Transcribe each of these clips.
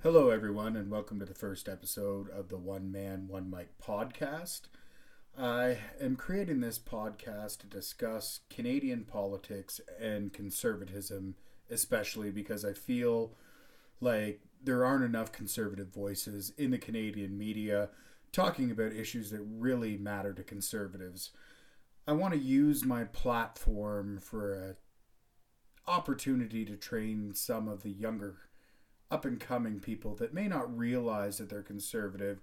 Hello, everyone, and welcome to the first episode of the One Man, One Mic podcast. I am creating this podcast to discuss Canadian politics and conservatism, especially because I feel like there aren't enough conservative voices in the Canadian media talking about issues that really matter to conservatives. I want to use my platform for an opportunity to train some of the younger up and coming people that may not realize that they're conservative,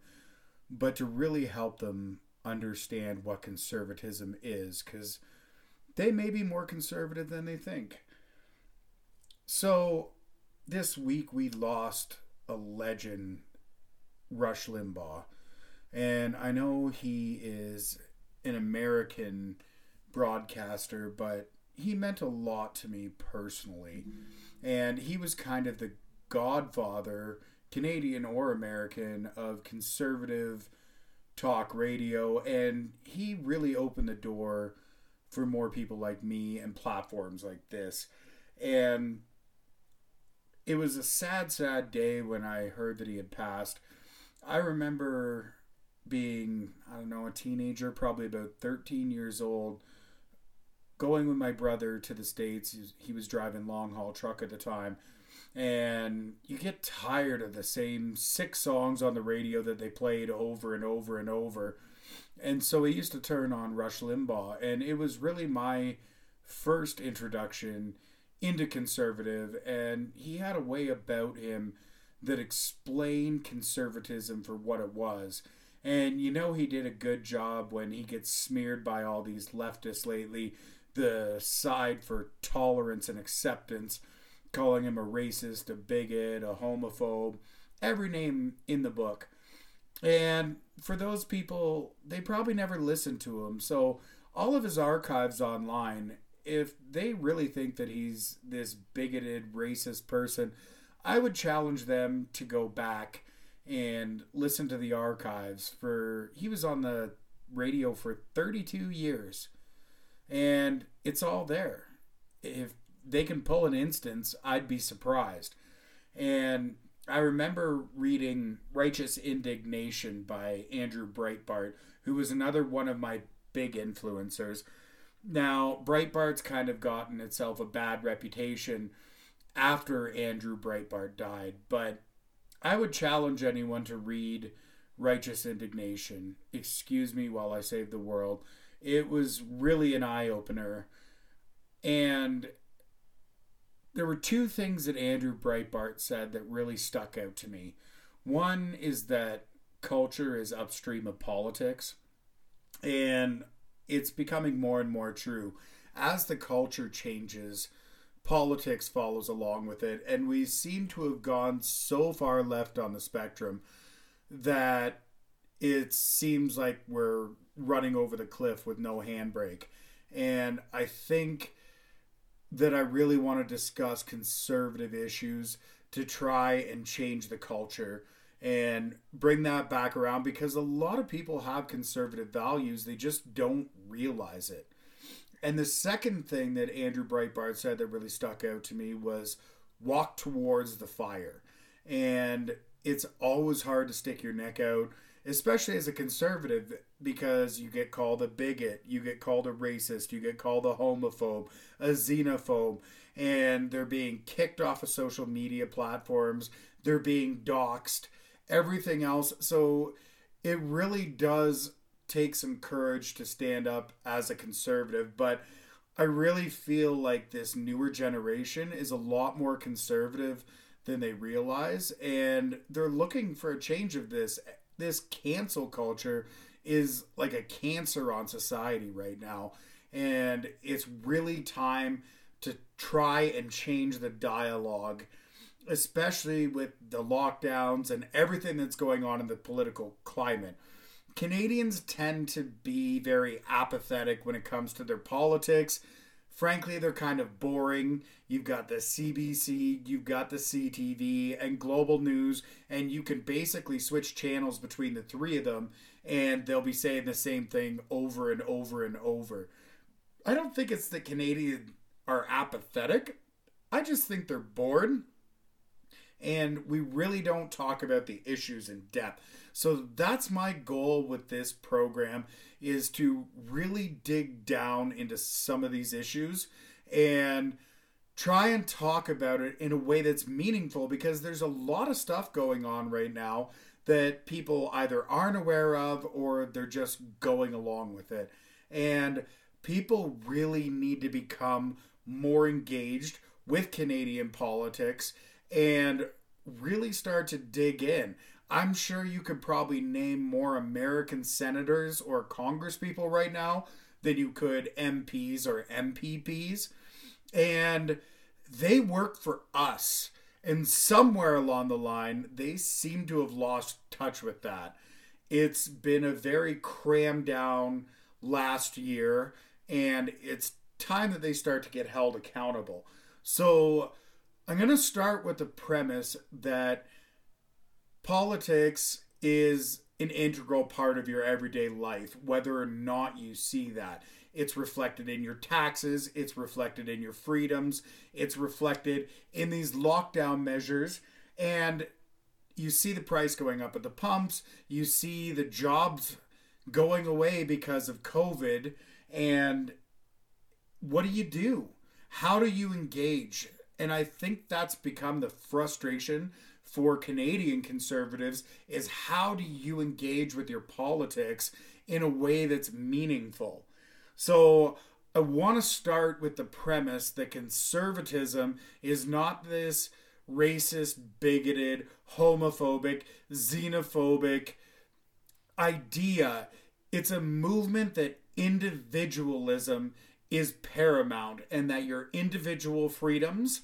but to really help them understand what conservatism is because they may be more conservative than they think. So, this week we lost a legend, Rush Limbaugh. And I know he is an American broadcaster, but he meant a lot to me personally. And he was kind of the godfather, Canadian or American, of conservative talk radio. And he really opened the door for more people like me and platforms like this. And it was a sad, sad day when I heard that he had passed. I remember being, I don't know, a teenager, probably about 13 years old, going with my brother to the States. He was driving long haul truck at the time and you get tired of the same six songs on the radio that they played over and over and over. And so I used to turn on Rush Limbaugh, and it was really my first introduction into conservative, and he had a way about him that explained conservatism for what it was. And you know, he did a good job when he gets smeared by all these leftists lately, the side for tolerance and acceptance calling him a racist, a bigot, a homophobe, every name in the book. And for those people, they probably never listened to him. So all of his archives online, if they really think that he's this bigoted, racist person, I would challenge them to go back and listen to the archives for he was on the radio for 32 years and it's all there if they can pull an instance, I'd be surprised. And I remember reading Righteous Indignation by Andrew Breitbart, who was another one of my big influencers. Now, Breitbart's kind of gotten itself a bad reputation after Andrew Breitbart died, but I would challenge anyone to read Righteous Indignation. Excuse me while I save the world. It was really an eye opener. And there were two things that Andrew Breitbart said that really stuck out to me. One is that culture is upstream of politics, and it's becoming more and more true. As the culture changes, politics follows along with it, and we seem to have gone so far left on the spectrum that it seems like we're running over the cliff with no handbrake. And I think that I really want to discuss conservative issues to try and change the culture and bring that back around because a lot of people have conservative values, they just don't realize it. And the second thing that Andrew Breitbart said that really stuck out to me was walk towards the fire. And it's always hard to stick your neck out, especially as a conservative, because you get called a bigot, you get called a racist, you get called a homophobe, a xenophobe, and they're being kicked off of social media platforms, they're being doxxed, everything else. So it really does take some courage to stand up as a conservative, but I really feel like this newer generation is a lot more conservative than they realize and they're looking for a change of this this cancel culture is like a cancer on society right now. And it's really time to try and change the dialogue, especially with the lockdowns and everything that's going on in the political climate. Canadians tend to be very apathetic when it comes to their politics. Frankly, they're kind of boring. You've got the CBC, you've got the CTV, and global news, and you can basically switch channels between the three of them and they'll be saying the same thing over and over and over. I don't think it's that Canadians are apathetic. I just think they're bored. and we really don't talk about the issues in depth. So that's my goal with this program is to really dig down into some of these issues and try and talk about it in a way that's meaningful because there's a lot of stuff going on right now that people either aren't aware of or they're just going along with it. And people really need to become more engaged with Canadian politics and really start to dig in. I'm sure you could probably name more American senators or congresspeople right now than you could MPs or MPPs. And they work for us. And somewhere along the line, they seem to have lost touch with that. It's been a very crammed down last year, and it's time that they start to get held accountable. So I'm going to start with the premise that politics is an integral part of your everyday life, whether or not you see that. It's reflected in your taxes, it's reflected in your freedoms, it's reflected in these lockdown measures. And you see the price going up at the pumps, you see the jobs going away because of COVID. And what do you do? How do you engage? And I think that's become the frustration for Canadian conservatives is how do you engage with your politics in a way that's meaningful? So I want to start with the premise that conservatism is not this racist, bigoted, homophobic, xenophobic idea. It's a movement that individualism is paramount and that your individual freedoms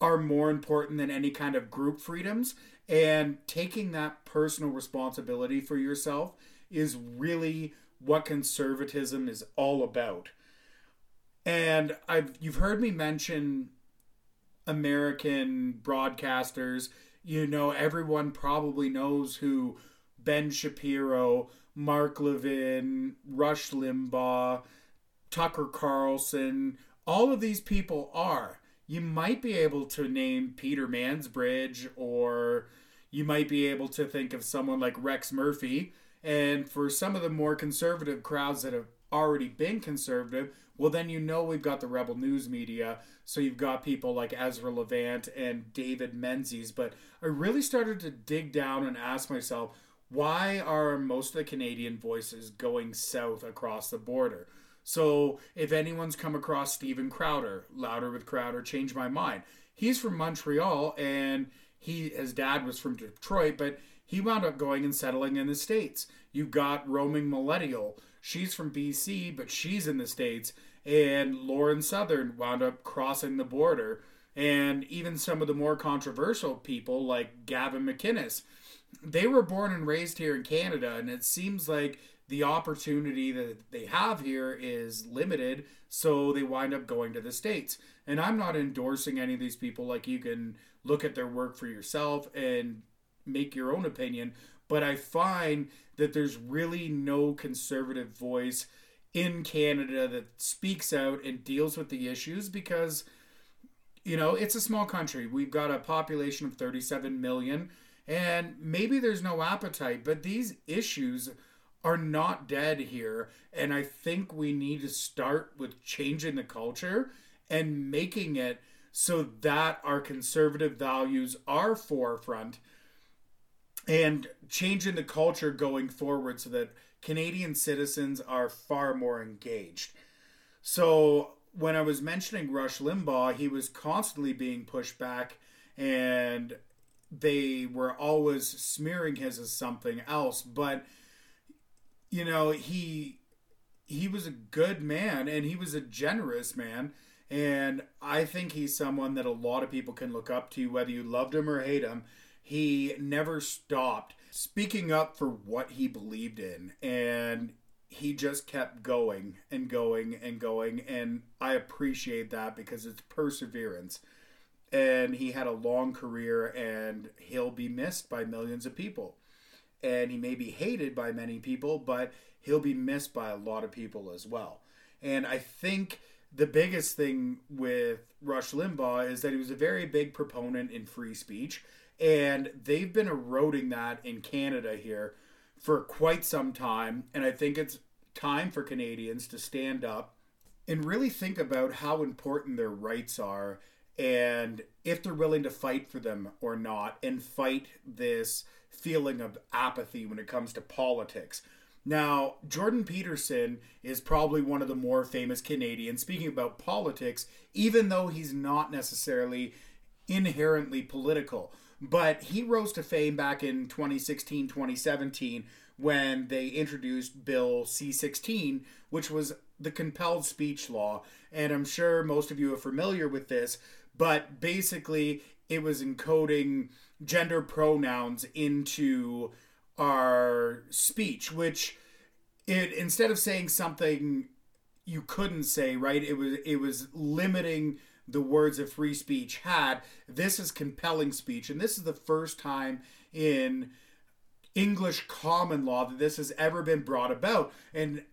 are more important than any kind of group freedoms. And taking that personal responsibility for yourself is really what conservatism is all about. And I've you've heard me mention American broadcasters. You know, everyone probably knows who Ben Shapiro, Mark Levin, Rush Limbaugh, Tucker Carlson, all of these people are you might be able to name Peter Mansbridge or you might be able to think of someone like Rex Murphy. And for some of the more conservative crowds that have already been conservative, well, then you know we've got the rebel news media. So you've got people like Ezra Levant and David Menzies. But I really started to dig down and ask myself, why are most of the Canadian voices going south across the border? So if anyone's come across Steven Crowder, Louder with Crowder, change my mind. He's from Montreal and he his dad was from Detroit, but he wound up going and settling in the States. You got roaming millennial. She's from BC, but she's in the States. And Lauren Southern wound up crossing the border. And even some of the more controversial people, like Gavin McInnes, they were born and raised here in Canada. And it seems like the opportunity that they have here is limited, so they wind up going to the States. And I'm not endorsing any of these people, like you can look at their work for yourself and make your own opinion. But I find that there's really no conservative voice in Canada that speaks out and deals with the issues because, you know, it's a small country. We've got a population of 37 million, and maybe there's no appetite, but these issues are not dead here. And I think we need to start with changing the culture and making it so that our conservative values are forefront and changing the culture going forward so that Canadian citizens are far more engaged. So when I was mentioning Rush Limbaugh, he was constantly being pushed back and they were always smearing his as something else. But you know, he he was a good man and he was a generous man. And I think he's someone that a lot of people can look up to, whether you loved him or hate him. He never stopped speaking up for what he believed in. And he just kept going and going and going. And I appreciate that because it's perseverance. And he had a long career and he'll be missed by millions of people and he may be hated by many people, but he'll be missed by a lot of people as well. And I think the biggest thing with Rush Limbaugh is that he was a very big proponent in free speech, And they've been eroding that in Canada here for quite some time. And I think it's time for Canadians to stand up and really think about how important their rights are and if they're willing to fight for them or not and fight this feeling of apathy when it comes to politics. Now, Jordan Peterson is probably one of the more famous Canadians speaking about politics, even though he's not necessarily inherently political. But he rose to fame back in 2016, 2017 when they introduced Bill C 16, which was the compelled speech law. And I'm sure most of you are familiar with this, but basically, it was encoding gender pronouns into our speech, which it instead of saying something you couldn't say, right? It was it was limiting the words of free speech had. This is compelling speech, and this is the first time in English common law that this has ever been brought about. And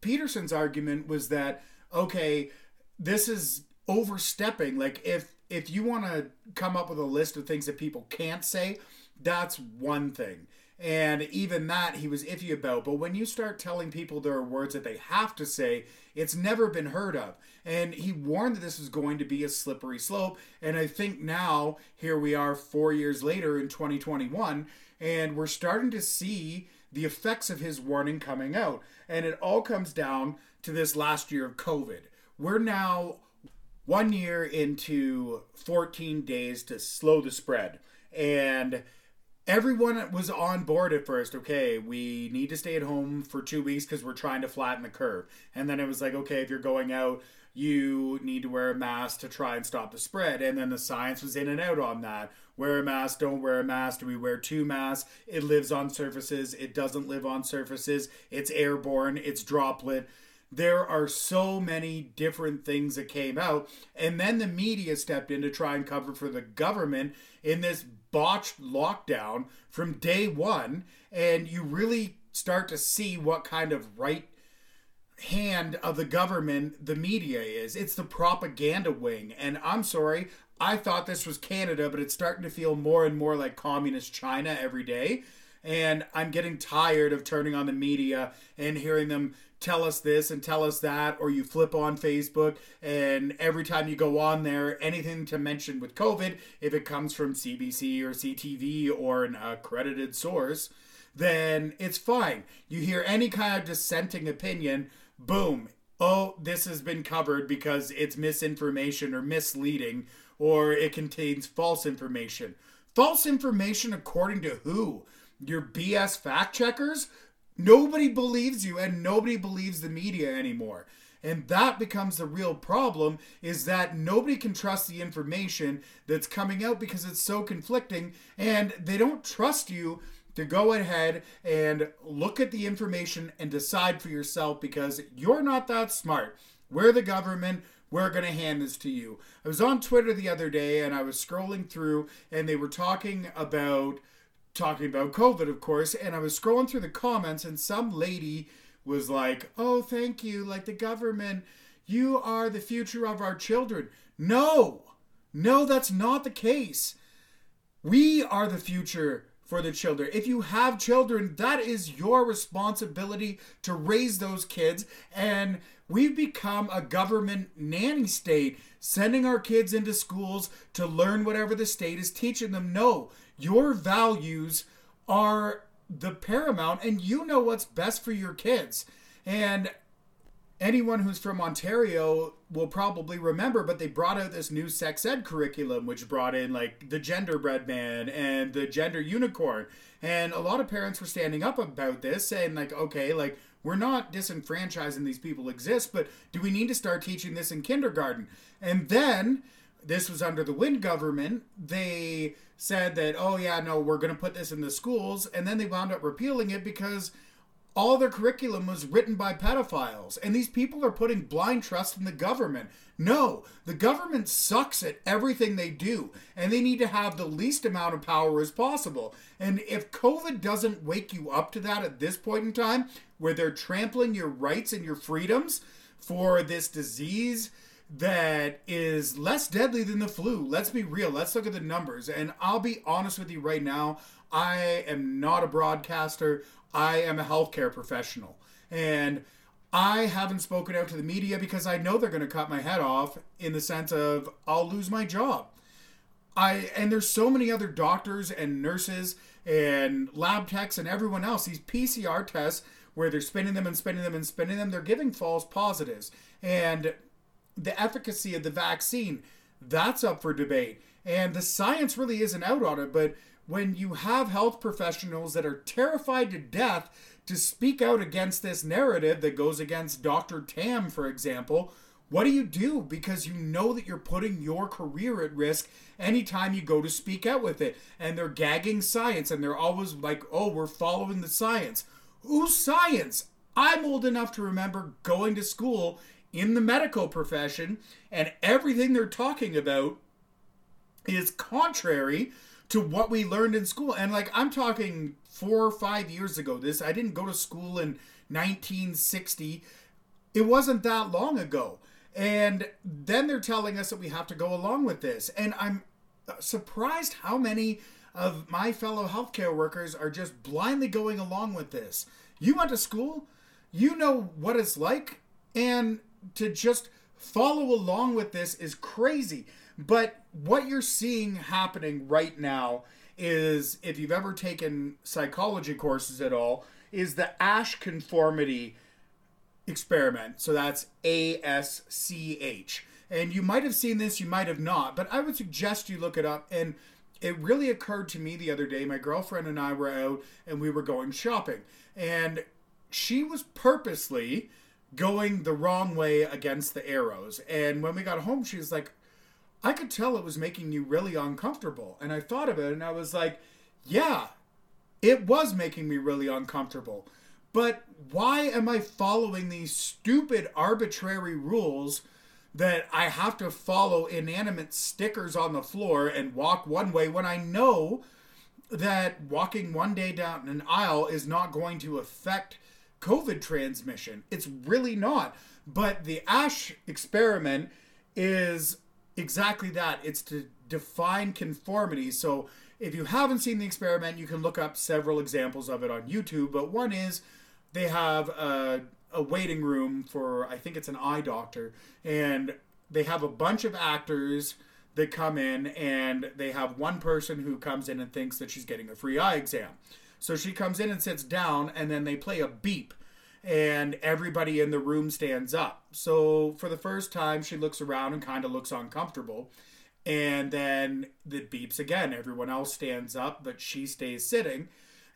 Peterson's argument was that okay, this is overstepping. Like if if you want to come up with a list of things that people can't say, that's one thing. And even that he was iffy about. But when you start telling people there are words that they have to say, it's never been heard of. And he warned that this was going to be a slippery slope. And I think now, here we are four years later in 2021, and we're starting to see the effects of his warning coming out. And it all comes down to this last year of COVID. We're now one year into 14 days to slow the spread. And everyone was on board at first. Okay, we need to stay at home for two weeks because we're trying to flatten the curve. And then it was like, okay, if you're going out, you need to wear a mask to try and stop the spread. And then the science was in and out on that. Wear a mask, don't wear a mask. Do we wear two masks? It lives on surfaces, it doesn't live on surfaces. It's airborne, it's droplet there are so many different things that came out. And then the media stepped in to try and cover for the government in this botched lockdown from day one. And you really start to see what kind of right hand of the government the media is. It's the propaganda wing. And I'm sorry, I thought this was Canada, but it's starting to feel more and more like communist China every day. And I'm getting tired of turning on the media and hearing them tell us this and tell us that, or you flip on Facebook and every time you go on there, anything to mention with COVID, if it comes from CBC or CTV or an accredited source, then it's fine. You hear any kind of dissenting opinion, boom, oh, this has been covered because it's misinformation or misleading, or it contains false information. False information according to who? Your BS fact checkers? Nobody believes you and nobody believes the media anymore. And that becomes the real problem is that nobody can trust the information that's coming out because it's so conflicting and they don't trust you to go ahead and look at the information and decide for yourself because you're not that smart. We're the government. We're going to hand this to you. I was on Twitter the other day and I was scrolling through and they were talking about talking about COVID, of course, and I was scrolling through the comments, and some lady was like, Oh, thank you, like the government, you are the future of our children. No, no, that's not the case. We are the future for the children. If you have children, that is your responsibility to raise those kids. And we've become a government nanny state, sending our kids into schools to learn whatever the state is teaching them. No, your values are the paramount and you know what's best for your kids. And anyone who's from Ontario will probably remember, but they brought out this new sex ed curriculum, which brought in like the genderbread man and the gender unicorn. And a lot of parents were standing up about this, saying, like, okay, like, we're not disenfranchising these people exist, but do we need to start teaching this in kindergarten? And then this was under the Wynne government. They said that, oh, yeah, no, we're going to put this in the schools. And then they wound up repealing it because all their curriculum was written by pedophiles. And these people are putting blind trust in the government. No, the government sucks at everything they do, and they need to have the least amount of power as possible. And if COVID doesn't wake you up to that at this point in time, where they're trampling your rights and your freedoms for this disease that is less deadly than the flu. Let's be real. Let's look at the numbers. And I'll be honest with you right now. I am not a broadcaster. I am a healthcare professional. And I haven't spoken out to the media because I know they're going to cut my head off in the sense of I'll lose my job. I and there's so many other doctors and nurses and lab techs and everyone else these PCR tests where they're spinning them and spinning them and spinning them they're giving false positives and the efficacy of the vaccine that's up for debate and the science really isn't out on it but when you have health professionals that are terrified to death to speak out against this narrative that goes against Dr. Tam, for example, what do you do? Because you know that you're putting your career at risk anytime you go to speak out with it. And they're gagging science and they're always like, oh, we're following the science. Whose science? I'm old enough to remember going to school in the medical profession and everything they're talking about is contrary to what we learned in school. And like I'm talking four or five years ago. This I didn't go to school in 1960. It wasn't that long ago. And then they're telling us that we have to go along with this. And I'm surprised how many of my fellow healthcare workers are just blindly going along with this. You went to school, you know what it's like, and to just follow along with this is crazy. But what you're seeing happening right now is if you've ever taken psychology courses at all, is the Asch conformity experiment. So that's A S C H. And you might have seen this, you might have not, but I would suggest you look it up. And it really occurred to me the other day. My girlfriend and I were out and we were going shopping. And she was purposely going the wrong way against the arrows. And when we got home, she was like, I could tell it was making you really uncomfortable. And I thought of it and I was like, yeah, it was making me really uncomfortable. But why am I following these stupid arbitrary rules that I have to follow inanimate stickers on the floor and walk one way when I know that walking one day down an aisle is not going to affect COVID transmission? It's really not. But the Asch experiment is exactly that. It's to define conformity. So if you haven't seen the experiment, you can look up several examples of it on YouTube. But one is they have a, a waiting room for, I think it's an eye doctor, and they have a bunch of actors that come in, and they have one person who comes in and thinks that she's getting a free eye exam. So she comes in and sits down, and then they play a beep and everybody in the room stands up. So for the first time, she looks around and kind of looks uncomfortable. And then it beeps again. Everyone else stands up, but she stays sitting.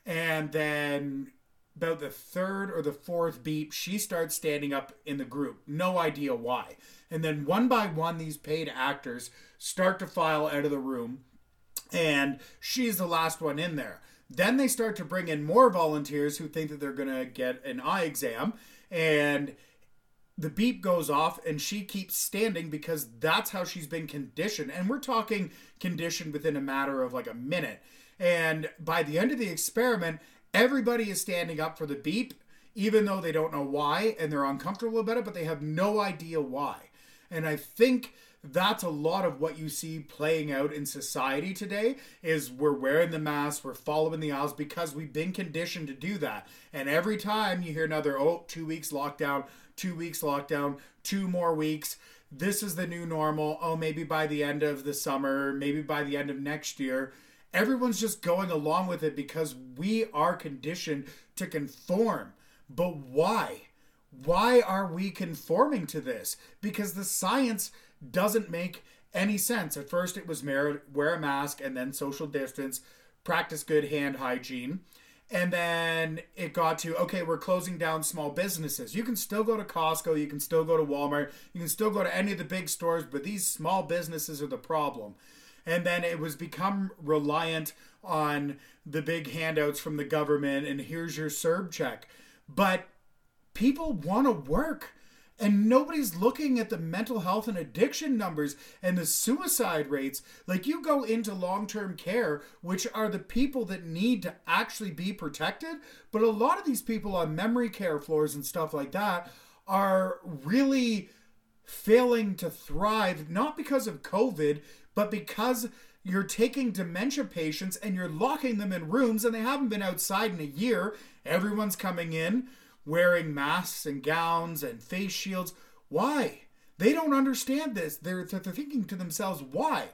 And then about the third or the fourth beep, she starts standing up in the group. No idea why. And then one by one, these paid actors start to file out of the room. And she's the last one in there. Then they start to bring in more volunteers who think that they're going to get an eye exam. And the beep goes off and she keeps standing because that's how she's been conditioned. And we're talking conditioned within a matter of like a minute. And by the end of the experiment, everybody is standing up for the beep, even though they don't know why and they're uncomfortable about it, but they have no idea why. And I think that's a lot of what you see playing out in society today is we're wearing the mask we're following the aisles because we've been conditioned to do that. And every time you hear another oh two weeks lockdown two weeks lockdown two more weeks this is the new normal. Oh maybe by the end of the summer maybe by the end of next year. Everyone's just going along with it because we are conditioned to conform. But why? Why are we conforming to this? Because the science doesn't make any sense. At first, it was wear a mask and then social distance, practice good hand hygiene. And then it got to, okay, we're closing down small businesses. You can still go to Costco, you can still go to Walmart, you can still go to any of the big stores, but these small businesses are the problem. And then it was become reliant on the big handouts from the government and here's your CERB check. But people want to work and nobody's looking at the mental health and addiction numbers and the suicide rates. Like you go into long term care, which are the people that need to actually be protected, but a lot of these people on memory care floors and stuff like that are really failing to thrive, not because of COVID, but because you're taking dementia patients and you're locking them in rooms and they haven't been outside in a year. Everyone's coming in wearing masks and gowns and face shields. Why? They don't understand this. They're, they're thinking to themselves, why?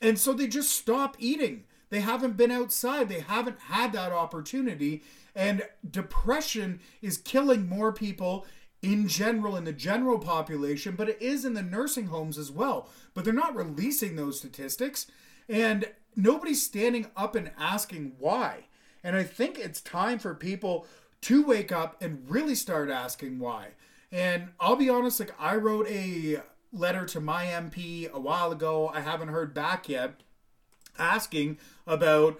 And so they just stop eating. They haven't been outside. They haven't had that opportunity. And depression is killing more people in general in the general population, but it is in the nursing homes as well. But they're not releasing those statistics. And nobody's standing up and asking why. And I think it's time for people to wake up and really start asking why. And I'll be honest, like I wrote a letter to my MP a while ago. I haven't heard back yet asking about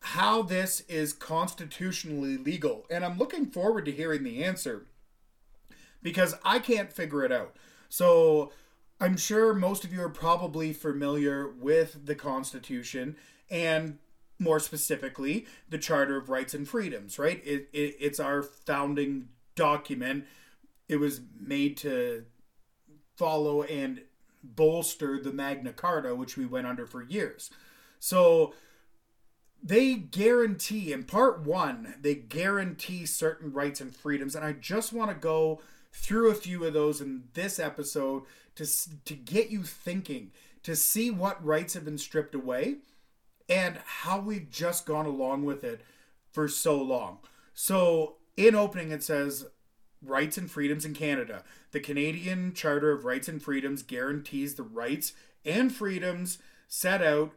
how this is constitutionally legal. And I'm looking forward to hearing the answer because I can't figure it out. So I'm sure most of you are probably familiar with the Constitution and more specifically the Charter of Rights and Freedoms, right? It, it, it's our founding document. It was made to follow and bolster the Magna Carta, which we went under for years. So they guarantee, in part one, they guarantee certain rights and freedoms. And I just want to go through a few of those in this episode to, to get you thinking, to see what rights have been stripped away and how we've just gone along with it for so long. So, in opening, it says rights and freedoms in Canada. The Canadian Charter of Rights and Freedoms guarantees the rights and freedoms set out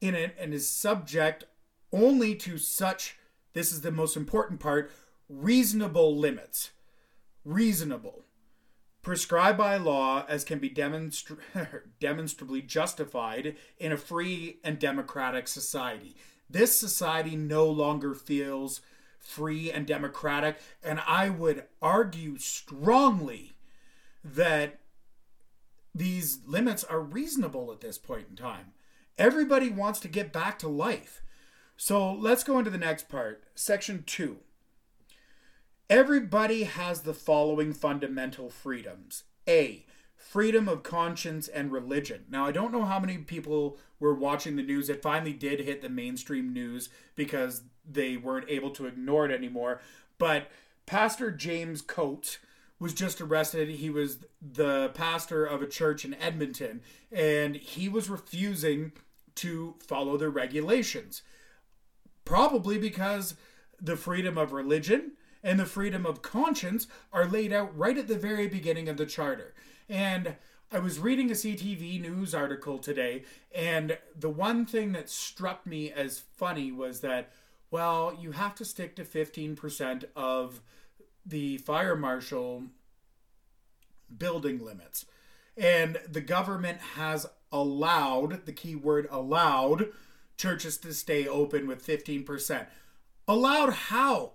in it and is subject only to such, this is the most important part, reasonable limits. Reasonable. Prescribed by law as can be demonstra- demonstrably justified in a free and democratic society. This society no longer feels free and democratic. And I would argue strongly that these limits are reasonable at this point in time. Everybody wants to get back to life. So let's go into the next part. Section 2. Everybody has the following fundamental freedoms A. Freedom of conscience and religion. Now, I don't know how many people were watching the news. It finally did hit the mainstream news because they weren't able to ignore it anymore. But Pastor James Coates was just arrested. He was the pastor of a church in Edmonton, and he was refusing to follow the regulations. Probably because the freedom of religion and the freedom of conscience are laid out right at the very beginning of the charter. And I was reading a CTV news article today, and the one thing that struck me as funny was that well, you have to stick to 15% of the fire marshal building limits. And the government has allowed, the key word allowed, churches to stay open with 15%. Allowed how?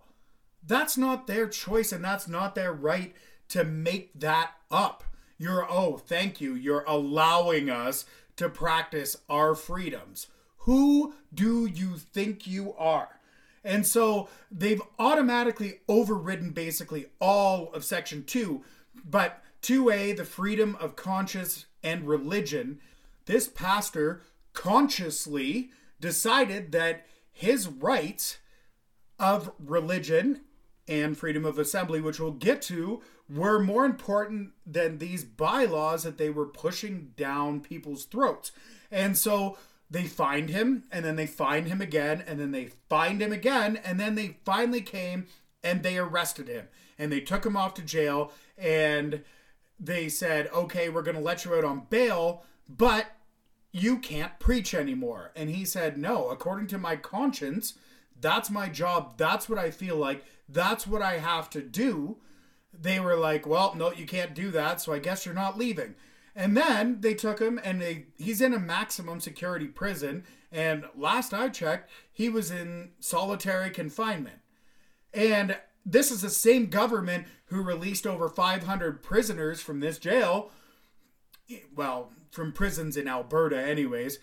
That's not their choice and that's not their right to make that up. You're, oh, thank you. You're allowing us to practice our freedoms. Who do you think you are? And so they've automatically overridden basically all of Section 2. But 2A, the freedom of conscience and religion, this pastor consciously decided that his rights of religion and freedom of assembly, which we'll get to, were more important than these bylaws that they were pushing down people's throats. And so they fined him and then they fined him again and then they fined him again and then they finally came and they arrested him. And they took him off to jail and they said okay we're going to let you out on bail but you can't preach anymore. And he said no according to my conscience that's my job. That's what i feel like that's what i have to do they were like well no you can't do that so i guess you're not leaving and then they took him and they he's in a maximum security prison. And last I checked, he was in solitary confinement. And this is the same government who released over 500 prisoners from this jail. Well, from prisons in Alberta, anyways,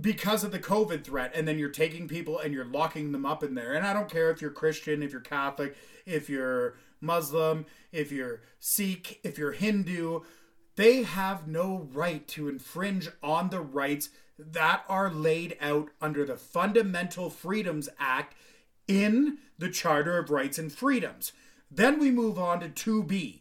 because of the COVID threat. And then you're taking people and you're locking them up in there. And I don't care if you're Christian, if you're Catholic, if you're Muslim, if you're Sikh, if you're Hindu, they have no right to infringe on the rights that are laid out under the Fundamental Freedoms Act in the Charter of Rights and Freedoms. Then we move on to 2B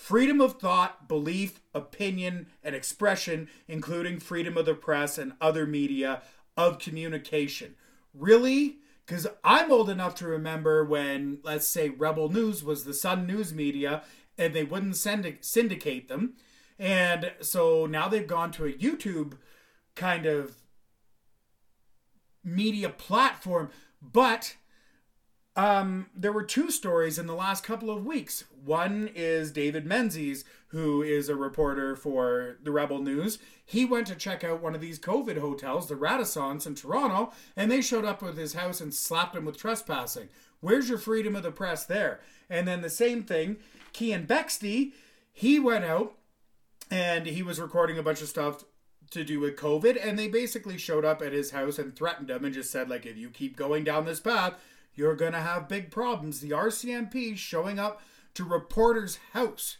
freedom of thought, belief, opinion, and expression, including freedom of the press and other media of communication. Really? Because I'm old enough to remember when, let's say, Rebel News was the Sun News media and they wouldn't send syndicate them. And so now they've gone to a YouTube kind of media platform. But um, there were two stories in the last couple of weeks. One is David Menzies, who is a reporter for the Rebel News. He went to check out one of these COVID hotels, the Radisson in Toronto, and they showed up with his house and slapped him with trespassing. Where's your freedom of the press there? And then the same thing, Keean Bexte, he went out and he was recording a bunch of stuff to do with COVID, and they basically showed up at his house and threatened him and just said, like, if you keep going down this path, you're going to have big problems. The RCMP showing up to reporter's house.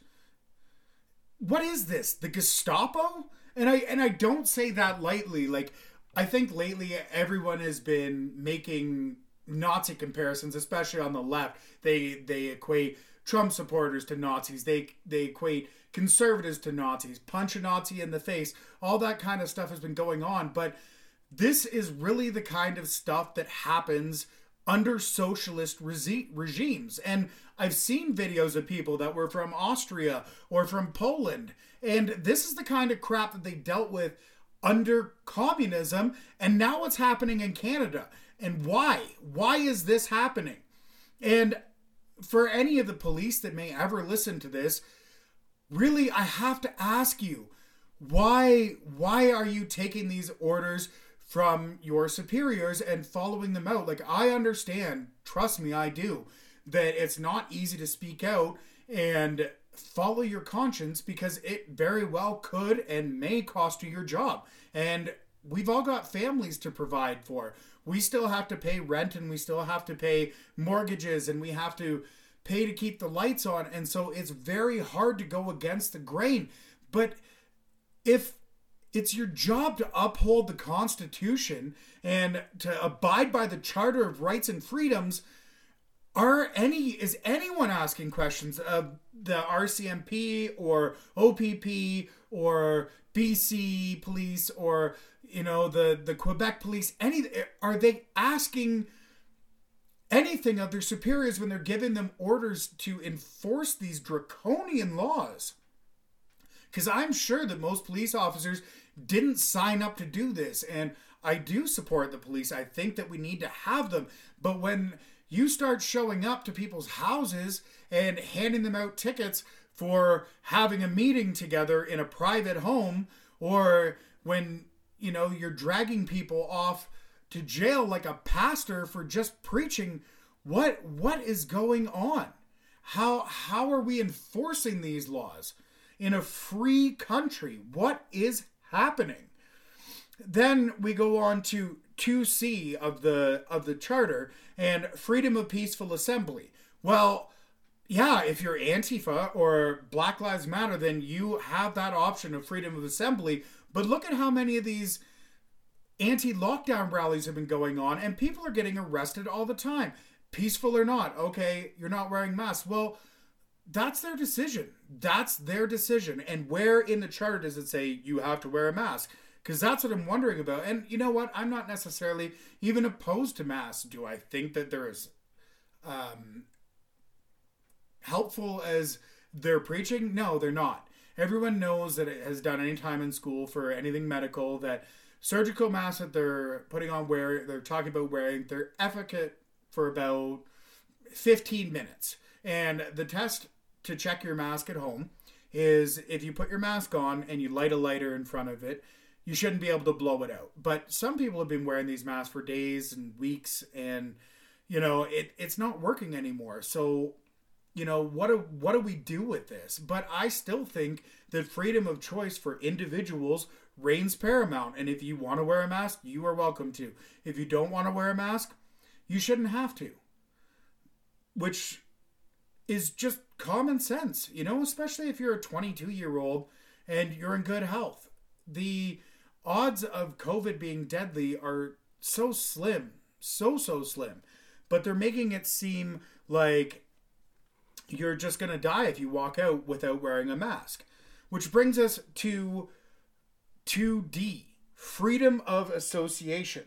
What is this? The Gestapo? And I and I don't say that lightly. Like I think lately everyone has been making Nazi comparisons, especially on the left. They they equate Trump supporters to Nazis. They they equate conservatives to Nazis. Punch a Nazi in the face. All that kind of stuff has been going on, but this is really the kind of stuff that happens under socialist regimes. And I've seen videos of people that were from Austria or from Poland. And this is the kind of crap that they dealt with under communism. And now what's happening in Canada. And why? Why is this happening? And for any of the police that may ever listen to this, really, I have to ask you why why are you taking these orders from your superiors and following them out. Like, I understand, trust me, I do, that it's not easy to speak out and follow your conscience because it very well could and may cost you your job. And we've all got families to provide for. We still have to pay rent and we still have to pay mortgages and we have to pay to keep the lights on. And so it's very hard to go against the grain. But if it's your job to uphold the Constitution and to abide by the Charter of Rights and Freedoms. Are any is anyone asking questions of the RCMP or OPP or BC police or you know the the Quebec police? Any are they asking? anything of their superiors when they're giving them orders to enforce these draconian laws. Because I'm sure that most police officers didn't sign up to do this. And I do support the police. I think that we need to have them. But when you start showing up to people's houses and handing them out tickets for having a meeting together in a private home, or when you know you're dragging people off to jail like a pastor for just preaching what what is going on how how are we enforcing these laws in a free country what is happening. Then we go on to 2C of the of the charter and freedom of peaceful assembly. Well, yeah, if you're Antifa or Black Lives Matter, then you have that option of freedom of assembly. But look at how many of these anti lockdown rallies have been going on, and people are getting arrested all the time. Peaceful or not, okay, you're not wearing masks. Well, that's their decision. That's their decision. And where in the charter does it say you have to wear a mask? Because that's what I'm wondering about. And you know what? I'm not necessarily even opposed to masks. Do I think that they're as um, helpful as they're preaching? No, they're not. Everyone knows that it has done any time in school for anything medical that surgical masks that they're putting on wear they're talking about wearing they're efficacious for about 15 minutes and the test to check your mask at home is if you put your mask on and you light a lighter in front of it, you shouldn't be able to blow it out. But some people have been wearing these masks for days and weeks and you know, it it's not working anymore. So, you know, what do what do we do with this? But I still think that freedom of choice for individuals reigns paramount. And if you want to wear a mask, you are welcome to. If you don't want to wear a mask, you shouldn't have to. Which is just common sense, you know, especially if you're a 22 year old and you're in good health. The odds of COVID being deadly are so slim, so, so slim. But they're making it seem like you're just going to die if you walk out without wearing a mask. Which brings us to 2D freedom of association.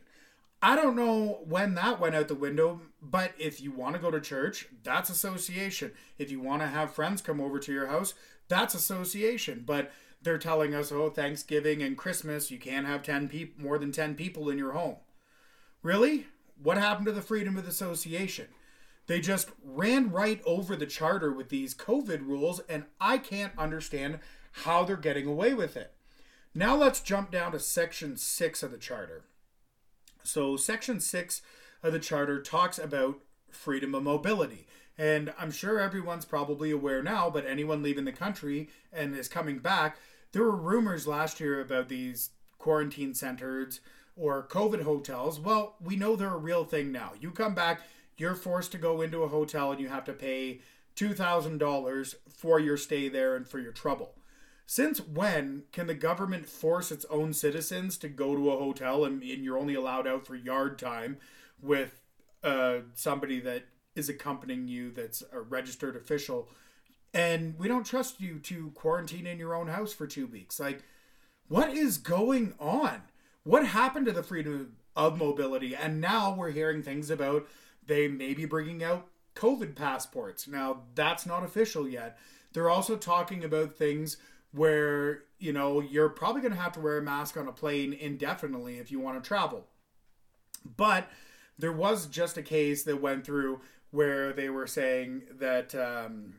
I don't know when that went out the window, but if you want to go to church, that's association. If you want to have friends come over to your house, that's association. But they're telling us, oh, Thanksgiving and Christmas, you can't have 10 people, more than 10 people in your home. Really? What happened to the freedom of association? They just ran right over the charter with these COVID rules, and I can't understand how they're getting away with it. Now let's jump down to section 6 of the charter. So, section 6 of the charter talks about freedom of mobility. And I'm sure everyone's probably aware now, but anyone leaving the country and is coming back, there were rumors last year about these quarantine centers or COVID hotels. Well, we know they're a real thing now. You come back, you're forced to go into a hotel and you have to pay $2,000 for your stay there and for your trouble. Since when can the government force its own citizens to go to a hotel and, and you're only allowed out for yard time with uh, somebody that is accompanying you that's a registered official? And we don't trust you to quarantine in your own house for two weeks. Like, what is going on? What happened to the freedom of mobility? And now we're hearing things about they may be bringing out COVID passports. Now, that's not official yet. They're also talking about things where you know you're probably going to have to wear a mask on a plane indefinitely if you want to travel. But there was just a case that went through where they were saying that um,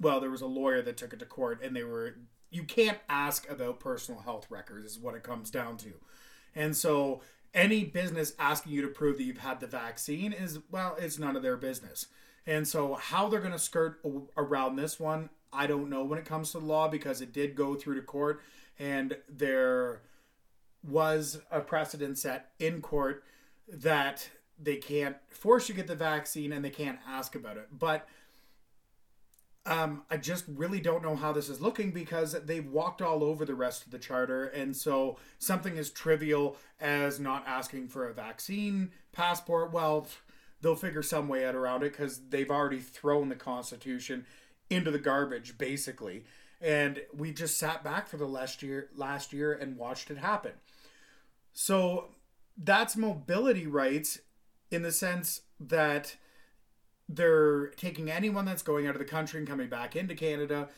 well there was a lawyer that took it to court and they were you can't ask about personal health records is what it comes down to. And so any business asking you to prove that you've had the vaccine is well it's none of their business. And so how they're going to skirt around this one I don't know when it comes to the law because it did go through to court and there was a precedent set in court that they can't force you to get the vaccine and they can't ask about it. But um, I just really don't know how this is looking because they've walked all over the rest of the charter. And so something as trivial as not asking for a vaccine passport, well, they'll figure some way out around it because they've already thrown the Constitution into the garbage basically. And we just sat back for the last year last year and watched it happen. So that's mobility rights in the sense that they're taking anyone that's going out of the country and coming back into Canada.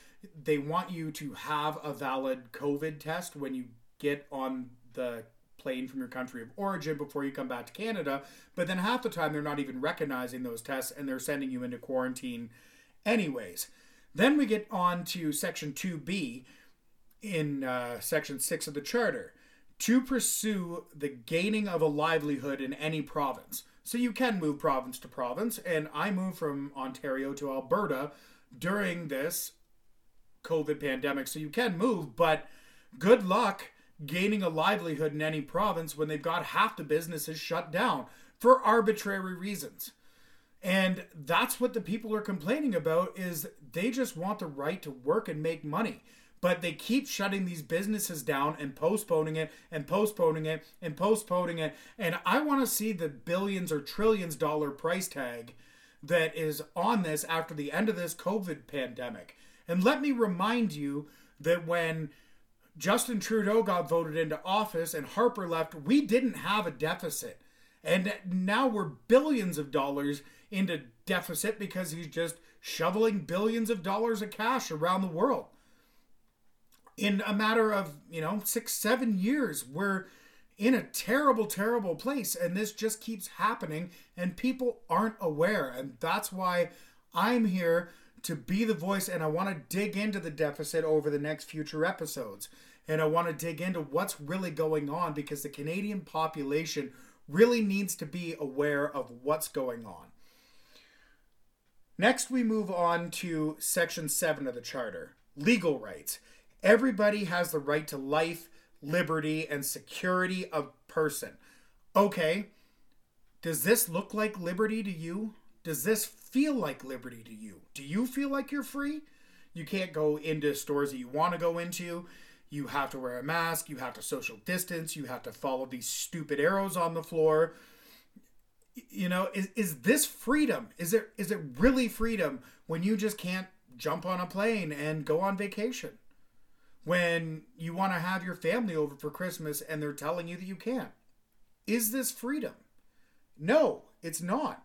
They want you to have a valid covid test when you get on the plane from your country of origin before you come back to Canada. But then half the time they're not even recognizing those tests and they're sending you into quarantine anyways. Then we get on to section 2B in uh, section 6 of the Charter to pursue the gaining of a livelihood in any province. So you can move province to province, and I moved from Ontario to Alberta during this COVID pandemic. So you can move, but good luck gaining a livelihood in any province when they've got half the businesses shut down for arbitrary reasons. And that's what the people are complaining about is they just want the right to work and make money. But they keep shutting these businesses down and postponing it and postponing it and postponing it. And I want to see the billions or trillions dollar price tag that is on this after the end of this COVID pandemic. And let me remind you that when Justin Trudeau got voted into office and Harper left, we didn't have a deficit. And now we're billions of dollars into deficit because he's just shoveling billions of dollars of cash around the world. In a matter of, you know, six, seven years, we're in a terrible, terrible place. And this just keeps happening, and people aren't aware. And that's why I'm here to be the voice, and I want to dig into the deficit over the next future episodes. And I want to dig into what's really going on because the Canadian population really needs to be aware of what's going on. Next, we move on to Section 7 of the Charter legal rights. Everybody has the right to life, liberty, and security of person. Okay, does this look like liberty to you? Does this feel like liberty to you? Do you feel like you're free? You can't go into stores that you want to go into. You have to wear a mask. You have to social distance. You have to follow these stupid arrows on the floor. You know, is, is this freedom? Is it is it really freedom when you just can't jump on a plane and go on vacation? When you want to have your family over for Christmas and they're telling you that you can't? Is this freedom? No, it's not.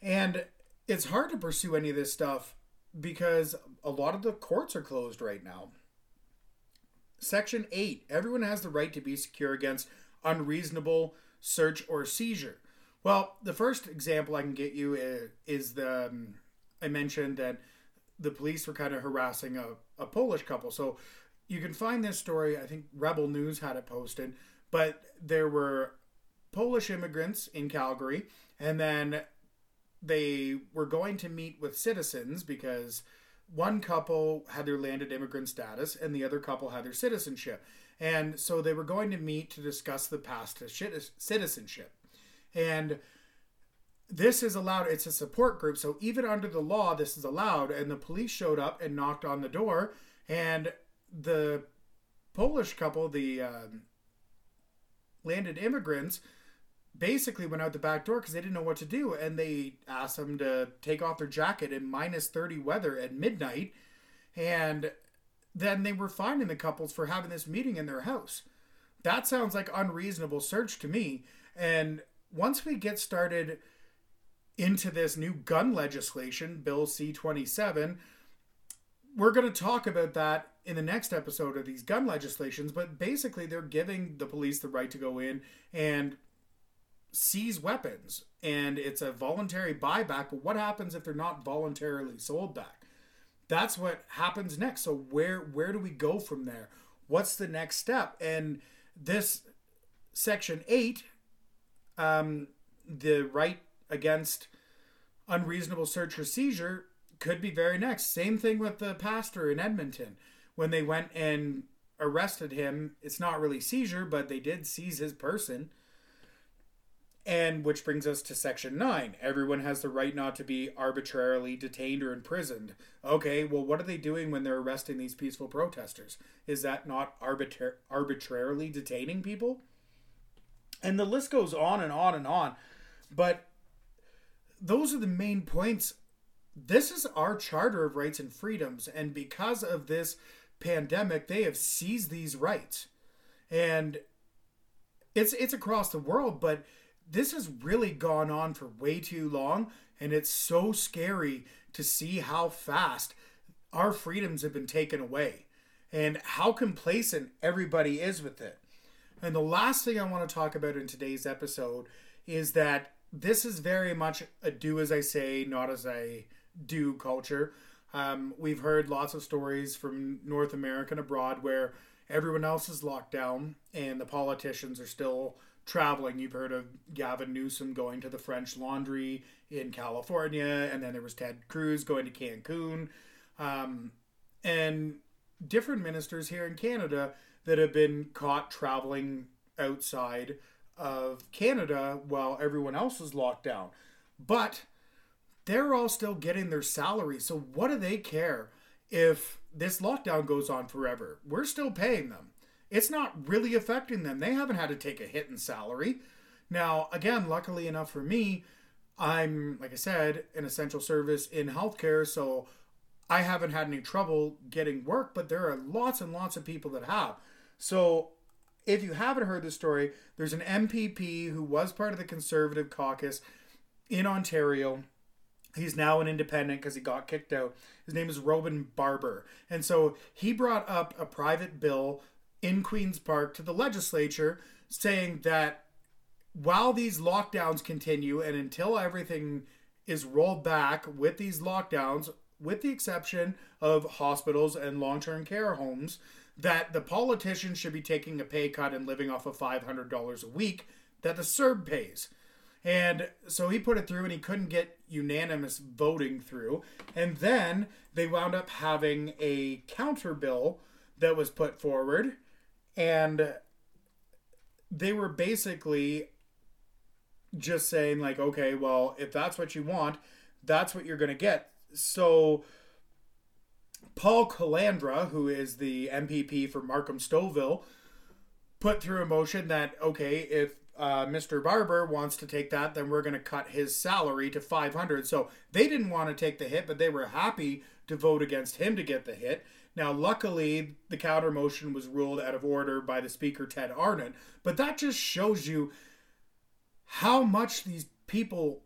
And it's hard to pursue any of this stuff because a lot of the courts are closed right now. Section 8 everyone has the right to be secure against unreasonable search or seizure. Well, the first example I can get you is the um, I mentioned that the police were kind of harassing a, a Polish couple. So you can find this story, I think Rebel News had it posted, but there were Polish immigrants in Calgary, and then they were going to meet with citizens because one couple had their landed immigrant status and the other couple had their citizenship. And so they were going to meet to discuss the path to citizenship. And this is allowed, it's a support group. So even under the law, this is allowed. And the police showed up and knocked on the door. And the Polish couple, the um, landed immigrants, basically went out the back door because they didn't know what to do. And they asked them to take off their jacket in minus 30 weather at midnight. And then they were fining the couples for having this meeting in their house. That sounds like unreasonable search to me. And once we get started into this new gun legislation, Bill C 27, we're going to talk about that in the next episode of these gun legislations. But basically, they're giving the police the right to go in and seize weapons and it's a voluntary buyback but what happens if they're not voluntarily sold back that's what happens next. So where where do we go from there? What's the next step? And this section 8 um the right against unreasonable search or seizure could be very next. Same thing with the pastor in edmonton. When they went and arrested him it's not really seizure but they did seize his person and which brings us to section 9. Everyone has the right not to be arbitrarily detained or imprisoned. Okay, well, what are they doing when they're arresting these peaceful protesters? Is that not arbitra- arbitrarily detaining people? And the list goes on and on and on. But those are the main points. This is our Charter of Rights and Freedoms. And because of this pandemic, they have seized these rights. And it's it's across the world, but this has really gone on for way too long, and it's so scary to see how fast our freedoms have been taken away and how complacent everybody is with it. And the last thing I want to talk about in today's episode is that this is very much a do as I say, not as I do culture. Um, we've heard lots of stories from North America and abroad where everyone else is locked down and the politicians are still traveling. You've heard of Gavin Newsom going to the French Laundry in California, and then there was Ted Cruz going to Cancun, um, and different ministers here in Canada that have been caught traveling outside of Canada while everyone else is locked down. But they're all still getting their salary. So what do they care if this lockdown goes on forever? We're still paying them it's not really affecting them. They haven't had to take a hit in salary. Now, again, luckily enough for me, I'm, like I said, an essential service in healthcare, so I haven't had any trouble getting work, but there are lots and lots of people that have. So, if you haven't heard the story, there's an MPP who was part of the Conservative caucus in Ontario. He's now an independent because he got kicked out. His name is Roman Baber. And so he brought up a private bill in Queen's Park to the legislature saying that while these lockdowns continue and until everything is rolled back with these lockdowns, with the exception of hospitals and long term care homes, that the politicians should be taking a pay cut and living off of $500 a week that the CERB pays. And so he put it through and he couldn't get unanimous voting through. And then they wound up having a counter bill that was put forward and they were basically just saying like, okay, well, if that's what you want, that's what you're going to get. So Paul Calandra, who is the MPP for Markham Stouffville, put through a motion that okay, if uh, Mr. Baber wants to take that, then we're going to cut his salary to 500. So they didn't want to take the hit, but they were happy to vote against him to get the hit. Now, luckily, the counter motion was ruled out of order by the Speaker, Ted Arnott, but that just shows you how much these people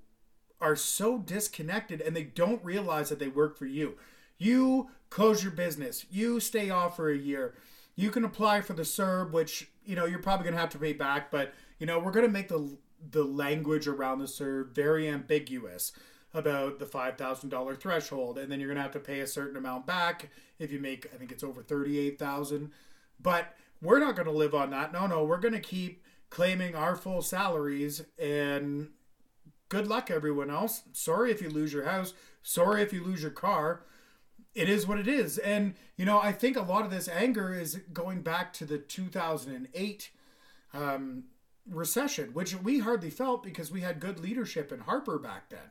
are so disconnected and they don't realize that they work for you. You close your business, you stay off for a year. You can apply for the CERB, which, you know, you're probably going to have to pay back, but, you know, we're going to make the the language around the CERB very ambiguous about the $5,000 threshold and then you're going to have to pay a certain amount back if you make I think it's over 38,000 but we're not going to live on that. No no we're going to keep claiming our full salaries and good luck everyone else. Sorry if you lose your house. Sorry if you lose your car. It is what it is. And you know I think a lot of this anger is going back to the 2008 um, recession which we hardly felt because we had good leadership in Harper back then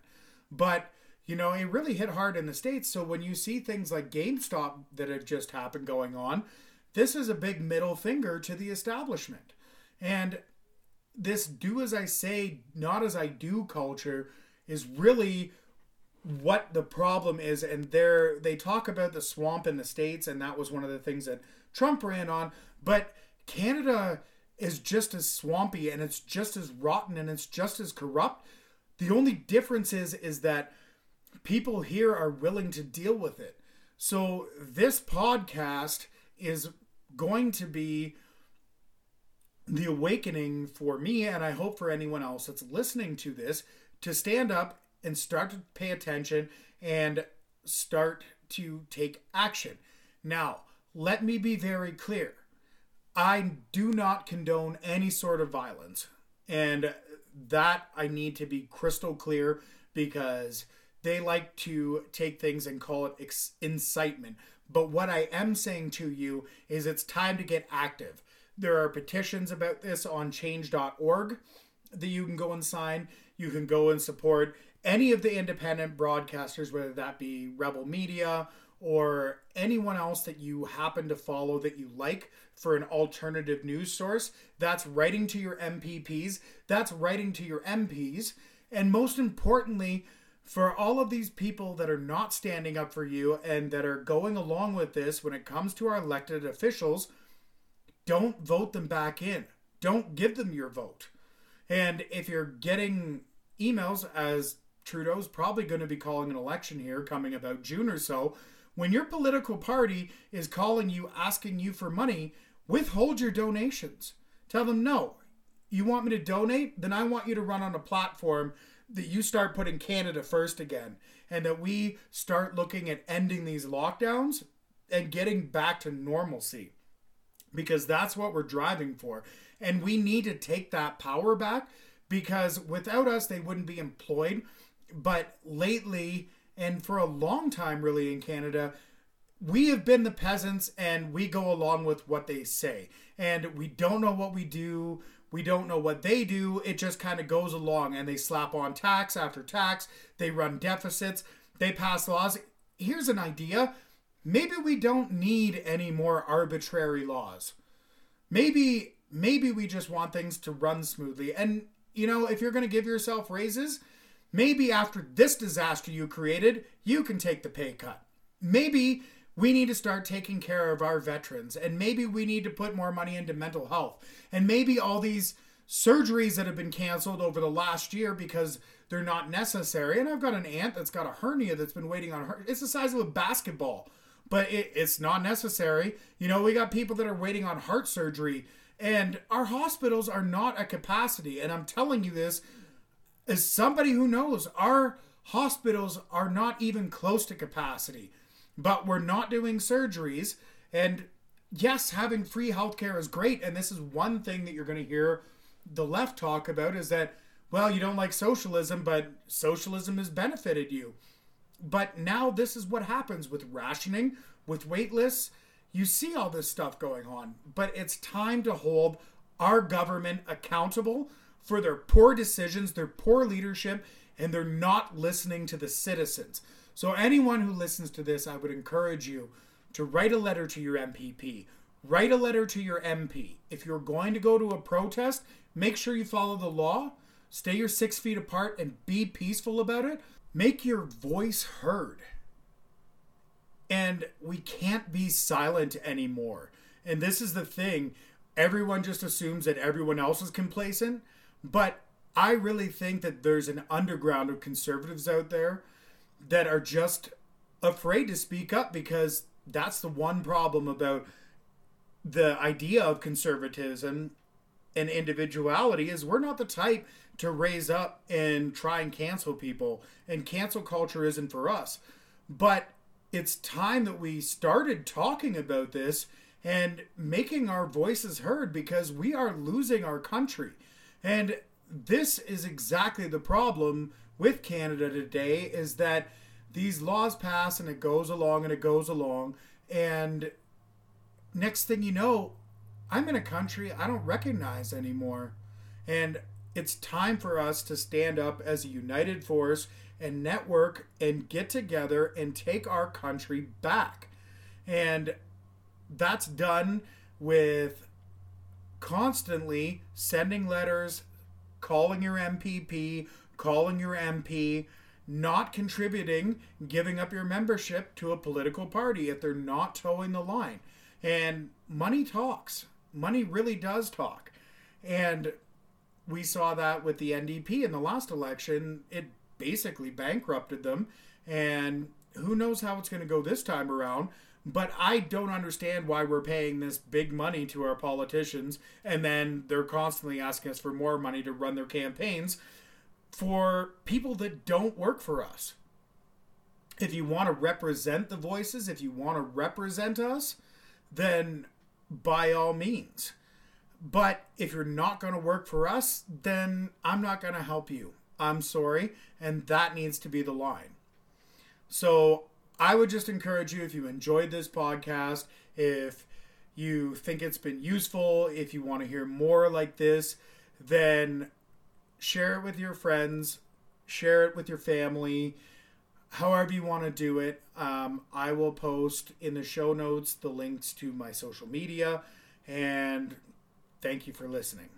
but you know, it really hit hard in the states. So when you see things like GameStop that have just happened going on, this is a big middle finger to the establishment. And this do as I say, not as I do culture is really what the problem is and they they talk about the swamp in the states and that was one of the things that Trump ran on but Canada is just as swampy and it's just as rotten and it's just as corrupt the only difference is is that people here are willing to deal with it. So this podcast is going to be the awakening for me and I hope for anyone else that's listening to this to stand up and start to pay attention and start to take action. Now, let me be very clear. I do not condone any sort of violence. And that I need to be crystal clear because they like to take things and call it ex- incitement. But what I am saying to you is it's time to get active. There are petitions about this on change.org that you can go and sign. You can go and support any of the independent broadcasters, whether that be Rebel Media or anyone else that you happen to follow that you like for an alternative news source. That's writing to your MPPs, that's writing to your MPs, and most importantly, for all of these people that are not standing up for you and that are going along with this when it comes to our elected officials, don't vote them back in. Don't give them your vote. And if you're getting emails, as Trudeau's probably going to be calling an election here coming about June or so, when your political party is calling you, asking you for money, withhold your donations. Tell them, no, you want me to donate? Then I want you to run on a platform that you start putting Canada first again and that we start looking at ending these lockdowns and getting back to normalcy because that's what we're driving for. And we need to take that power back because without us, they wouldn't be employed. But lately, and for a long time, really, in Canada, we have been the peasants and we go along with what they say. And we don't know what we do. We don't know what they do. It just kind of goes along and they slap on tax after tax. They run deficits. They pass laws. Here's an idea maybe we don't need any more arbitrary laws. Maybe maybe we just want things to run smoothly. And you know, if you're going to give yourself raises, Maybe after this disaster you created, you can take the pay cut. Maybe we need to start taking care of our veterans, and maybe we need to put more money into mental health. And maybe all these surgeries that have been canceled over the last year because they're not necessary. And I've got an aunt that's got a hernia that's been waiting on her. It's the size of a basketball, but it, it's not necessary. You know, we got people that are waiting on heart surgery, and our hospitals are not at capacity. And I'm telling you this as somebody who knows our hospitals are not even close to capacity, but we're not doing surgeries. And yes, having free healthcare is great. And this is one thing that you're going to hear the left talk about is that, well, you don't like socialism, but socialism has benefited you. But now this is what happens with rationing, with wait lists. You see all this stuff going on, but it's time to hold our government accountable for their poor decisions, their poor leadership, and they're not listening to the citizens. So, anyone who listens to this, I would encourage you to write a letter to your MPP, write a letter to your MP. If you're going to go to a protest, make sure you follow the law, stay your six feet apart, and be peaceful about it. Make your voice heard. And we can't be silent anymore. And this is the thing everyone just assumes that everyone else is complacent. But I really think that there's an underground of conservatives out there that are just afraid to speak up because that's the one problem about the idea of conservatism and individuality is we're not the type to raise up and try and cancel people and cancel culture isn't for us. But it's time that we started talking about this and making our voices heard because we are losing our country and this is exactly the problem with Canada today is that these laws pass and it goes along and it goes along. And next thing you know i'm in a country i don't recognize anymore. And it's time for us to stand up as a united force and network and get together and take our country back. And that's done with constantly sending letters calling your mpp calling your mp not contributing, giving up your membership to a political party if they're not toeing the line. And money talks. Money really does talk. And we saw that with the NDP in the last election. It basically bankrupted them. And who knows how it's going to go this time around. But I don't understand why we're paying this big money to our politicians and then they're constantly asking us for more money to run their campaigns for people that don't work for us. If you want to represent the voices, if you want to represent us, then by all means. But if you're not going to work for us, then I'm not going to help you. I'm sorry. And that needs to be the line. So I would just encourage you if you enjoyed this podcast, if you think it's been useful, if you want to hear more like this, then share it with your friends, share it with your family, however you want to do it. Um, I will post in the show notes the links to my social media. And thank you for listening.